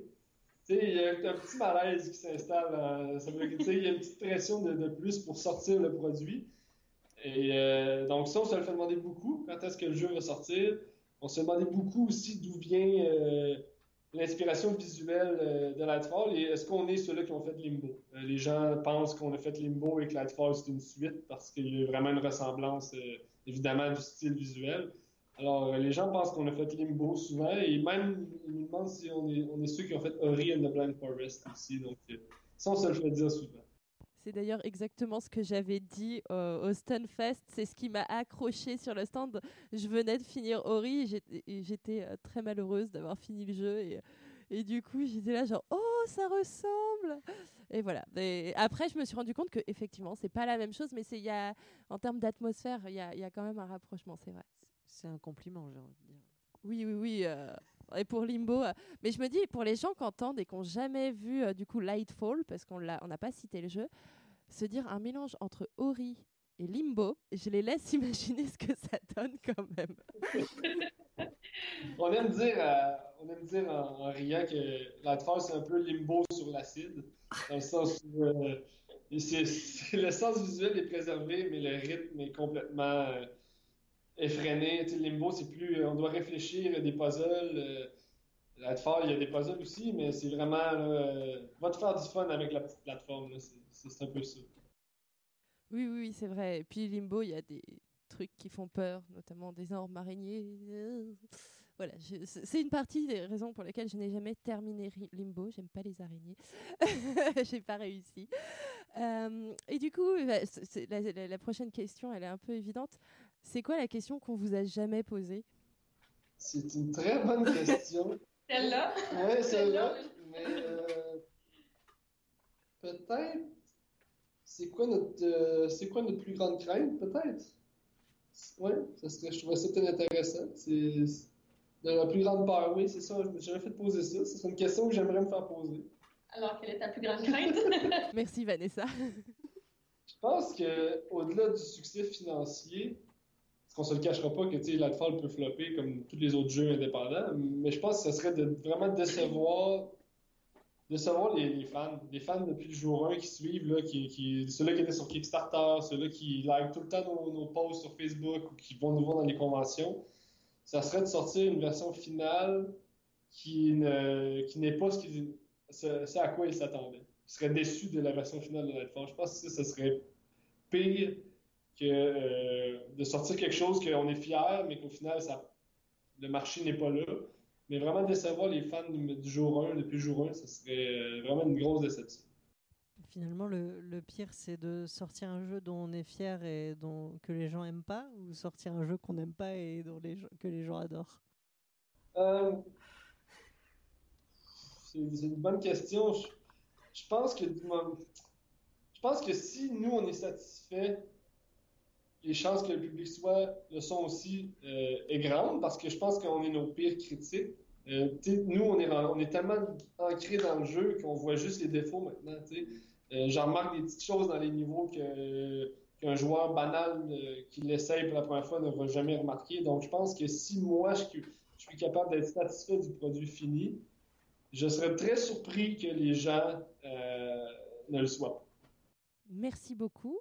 il y a un petit malaise qui s'installe. Euh, il y a une petite pression de, plus pour sortir le produit. Et euh, donc ça, on se le fait demander beaucoup. Quand est-ce que le jeu va sortir? On se demandait beaucoup aussi d'où vient l'inspiration visuelle de Lightfall et est-ce qu'on est ceux-là qui ont fait Limbo? les gens pensent qu'on a fait Limbo et que Lightfall c'est une suite parce qu'il y a vraiment une ressemblance évidemment du style visuel. Alors les gens pensent qu'on a fait Limbo souvent et même ils nous demandent si on est, on est ceux qui ont fait Ori and the Blind Forest aussi. Donc ça on se le fait dire souvent. C'est d'ailleurs exactement ce que j'avais dit au Stunfest. C'est ce qui m'a accroché sur le stand. Je venais de finir Ori et j'étais euh, très malheureuse d'avoir fini le jeu. Et, du coup, j'étais là genre, oh, ça ressemble Et voilà. Et après, je me suis rendu compte que effectivement, c'est pas la même chose, mais en termes d'atmosphère, il y a, quand même un rapprochement, c'est vrai. C'est un compliment, j'ai envie de dire. Oui, oui, oui. Euh, et pour Limbo. Euh, mais je me dis, pour les gens qui entendent et qui n'ont jamais vu du coup Lightfall, parce qu'on n'a on pas cité le jeu, se dire un mélange entre Ori et Limbo, je les laisse imaginer ce que ça donne quand même. on aime dire, euh, on aime dire en, riant que Lightfall c'est un peu Limbo sur l'acide, dans le sens où euh, le sens visuel est préservé, mais le rythme est complètement euh, effréné. Limbo, c'est plus, on doit réfléchir à des puzzles. Lightfall, il y a des puzzles aussi, mais c'est vraiment, va te faire du fun avec la petite plateforme. C'est un peu ça. Oui, oui, c'est vrai. Et puis Limbo, il y a des trucs qui font peur, notamment des arbres araignées. Voilà, c'est une partie des raisons pour lesquelles je n'ai jamais terminé Limbo. J'aime pas les araignées. J'ai pas réussi. Euh, et du coup, bah, la, prochaine question, elle est un peu évidente. C'est quoi la question qu'on vous a jamais posée? C'est une très bonne question. Celle-là? Ouais, celle-là. Mais euh, peut-être. C'est quoi notre euh, c'est quoi notre plus grande crainte, peut-être? Ouais, ça serait, je trouverais ça peut-être intéressant. C'est c'est- de la plus grande peur, oui, c'est ça. Je me suis jamais fait poser ça. Ce serait une question que j'aimerais me faire poser. Alors, quelle est ta plus grande crainte? Merci Vanessa. Je pense que au-delà du succès financier, qu'on se le cachera pas que Lightfall peut flopper comme tous les autres jeux indépendants, mais je pense que ce serait de vraiment décevoir, décevoir les, les fans, les fans depuis le jour 1 qui suivent, là, qui, qui, ceux-là qui étaient sur Kickstarter, ceux-là qui like tout le temps nos, nos posts sur Facebook ou qui vont nous voir dans les conventions. Ça serait de sortir une version finale qui ne qui n'est pas ce, ce, ce à quoi ils s'attendaient. Ils seraient déçus de la version finale de Lightfall. Je pense que ça, ça serait pire que euh, de sortir quelque chose qu'on est fier, mais qu'au final, ça, le marché n'est pas là. Mais vraiment décevoir les fans du, du jour 1, depuis le jour 1, ça serait euh, vraiment une grosse déception. Finalement, le, le pire, c'est de sortir un jeu dont on est fier et dont, que les gens aiment pas, ou sortir un jeu qu'on n'aime pas et dont les, que les gens adorent? Euh, c'est c'est une bonne question. Je, je pense que je pense que si nous on est satisfait, les chances que le public soit le sont aussi euh, est grande parce que je pense qu'on est nos pires critiques. Euh, nous on est tellement ancré dans le jeu qu'on voit juste les défauts maintenant. Euh, J'en remarque des petites choses dans les niveaux que qu'un joueur banal euh, qui l'essaye pour la première fois ne va jamais remarquer. Donc je pense que si moi je, je suis capable d'être satisfait du produit fini, je serais très surpris que les gens euh, ne le soient pas. Merci beaucoup.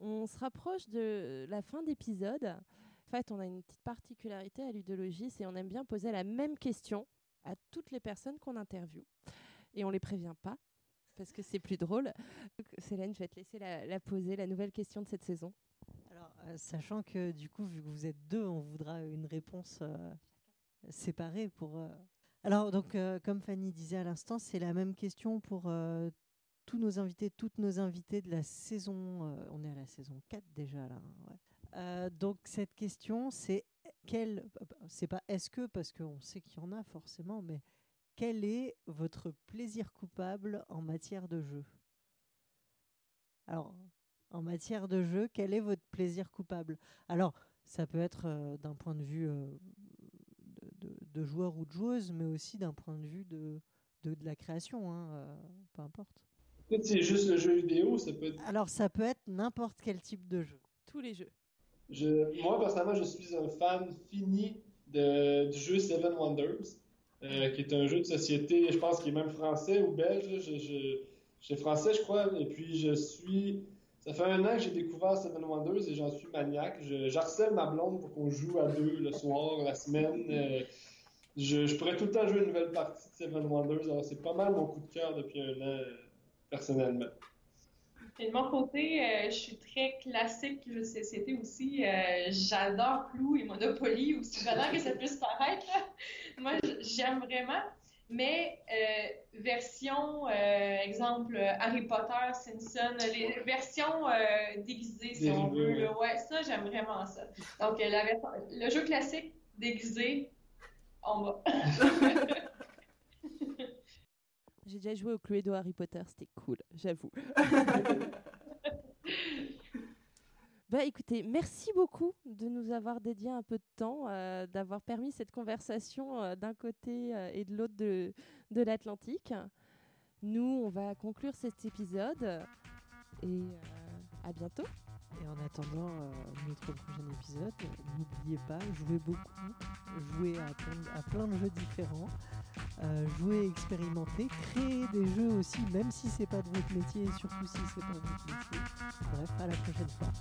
On se rapproche de la fin d'épisode. En fait, on a une petite particularité à Ludologie, c'est on aime bien poser la même question à toutes les personnes qu'on interviewe. Et on les prévient pas, parce que c'est plus drôle. Célène, je vais te laisser la, poser, la nouvelle question de cette saison. Alors, euh, sachant que du coup, vu que vous êtes deux, on voudra une réponse euh, séparée pour. euh, Alors, donc, comme Fanny disait à l'instant, c'est la même question pour tous nos invités, toutes nos invités de la saison. euh, on est à la saison 4 déjà là. hein. Euh, donc, cette question, c'est quel. C'est pas est-ce que, parce qu'on sait qu'il y en a forcément, mais quel est votre plaisir coupable en matière de jeu? Alors, en matière de jeu, quel est votre plaisir coupable? Alors, ça peut être euh, d'un point de vue de, joueur ou de joueuse, mais aussi d'un point de vue de, de, la création, hein, peu importe. Peut-être c'est juste le jeu vidéo, ça peut être. Alors, ça peut être n'importe quel type de jeu. Tous les jeux. Je- moi, personnellement, je suis un fan fini de, du jeu Seven Wonders, euh, qui est un jeu de société, je pense qu'il est même français ou belge. Je, je, je- français, je crois. Et puis, je suis. Ça fait un an que j'ai découvert Seven Wonders et j'en suis maniaque. J'harcèle ma blonde pour qu'on joue à deux le soir, la semaine. Euh, je, je pourrais tout le temps jouer une nouvelle partie de Seven Wonders. Alors, c'est pas mal mon coup de cœur depuis un an, euh, personnellement. Et de mon côté, euh, je suis très classique jeu de société aussi. Euh, J'adore Clou et Monopoly, aussi banal que ça puisse paraître. là. Moi, j'aime vraiment. Mais euh, version, euh, exemple, Harry Potter, Simpson, les versions euh, déguisées, si on veut. là. Ouais, ça, j'aime vraiment ça. Donc, euh, la version- le jeu classique déguisé, on va. J'ai déjà joué au Cluedo Harry Potter, c'était cool, j'avoue. Bah écoutez, merci beaucoup de nous avoir dédié un peu de temps, euh, d'avoir permis cette conversation euh, d'un côté euh, et de l'autre de, de l'Atlantique. Nous, on va conclure cet épisode et à bientôt. Et en attendant euh, notre prochain épisode, n'oubliez pas, jouez beaucoup, jouez à plein, de jeux différents, euh, jouez, expérimentez, créez des jeux aussi, même si c'est pas de votre métier et surtout si c'est pas de votre métier. Bref, à la prochaine fois.